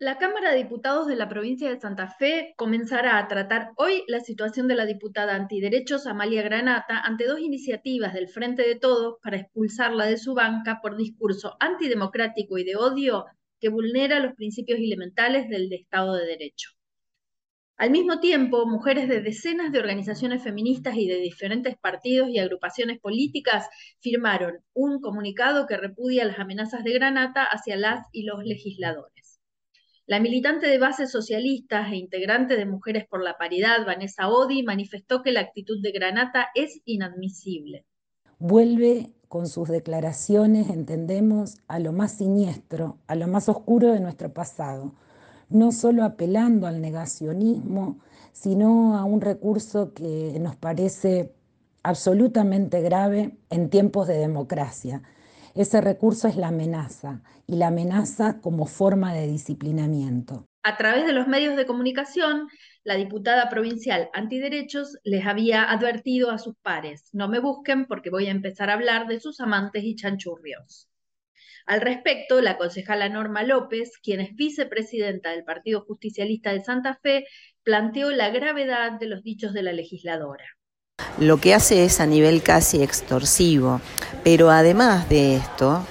La Cámara de Diputados de la provincia de Santa Fe comenzará a tratar hoy la situación de la diputada antiderechos Amalia Granata ante dos iniciativas del Frente de Todos para expulsarla de su banca por discurso antidemocrático y de odio que vulnera los principios elementales del Estado de Derecho. Al mismo tiempo, mujeres de decenas de organizaciones feministas y de diferentes partidos y agrupaciones políticas firmaron un comunicado que repudia las amenazas de Granata hacia las y los legisladores. La militante de bases socialistas e integrante de Mujeres por la Paridad, Vanessa Odi, manifestó que la actitud de Granata es inadmisible. Vuelve con sus declaraciones, entendemos, a lo más siniestro, a lo más oscuro de nuestro pasado, no solo apelando al negacionismo, sino a un recurso que nos parece absolutamente grave en tiempos de democracia, ese recurso es la amenaza y la amenaza como forma de disciplinamiento. A través de los medios de comunicación, la diputada provincial antiderechos les había advertido a sus pares, no me busquen porque voy a empezar a hablar de sus amantes y chanchurrios. Al respecto, la concejala Norma López, quien es vicepresidenta del Partido Justicialista de Santa Fe, planteó la gravedad de los dichos de la legisladora lo que hace es a nivel casi extorsivo. Pero además de esto,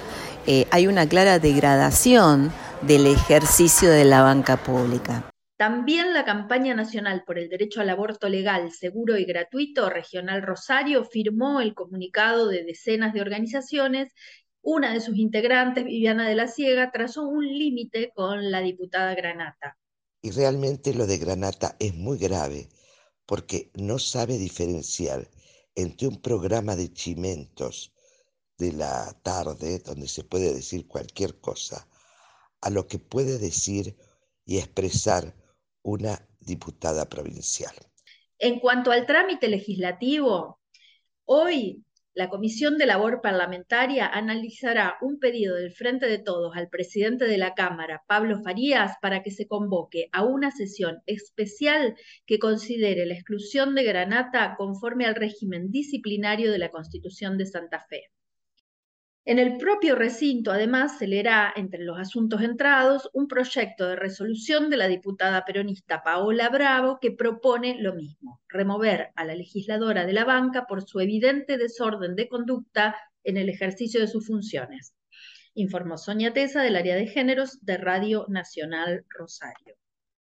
eh, hay una clara degradación del ejercicio de la banca pública. También la campaña nacional por el derecho al aborto legal, seguro y gratuito, Regional Rosario, firmó el comunicado de decenas de organizaciones. Una de sus integrantes, Viviana de la Ciega, trazó un límite con la diputada Granata. Y realmente lo de Granata es muy grave porque no sabe diferenciar entre un programa de chimentos de la tarde, donde se puede decir cualquier cosa, a lo que puede decir y expresar una diputada provincial. En cuanto al trámite legislativo, hoy la Comisión de Labor Parlamentaria analizará un pedido del Frente de Todos al presidente de la Cámara, Pablo Farías, para que se convoque a una sesión especial que considere la exclusión de Granata conforme al régimen disciplinario de la Constitución de Santa Fe. En el propio recinto, además, se leerá, entre los asuntos entrados, un proyecto de resolución de la diputada peronista Paola Bravo que propone lo mismo, remover a la legisladora de la banca por su evidente desorden de conducta en el ejercicio de sus funciones. Informó Sonia Tesa del área de géneros de Radio Nacional Rosario.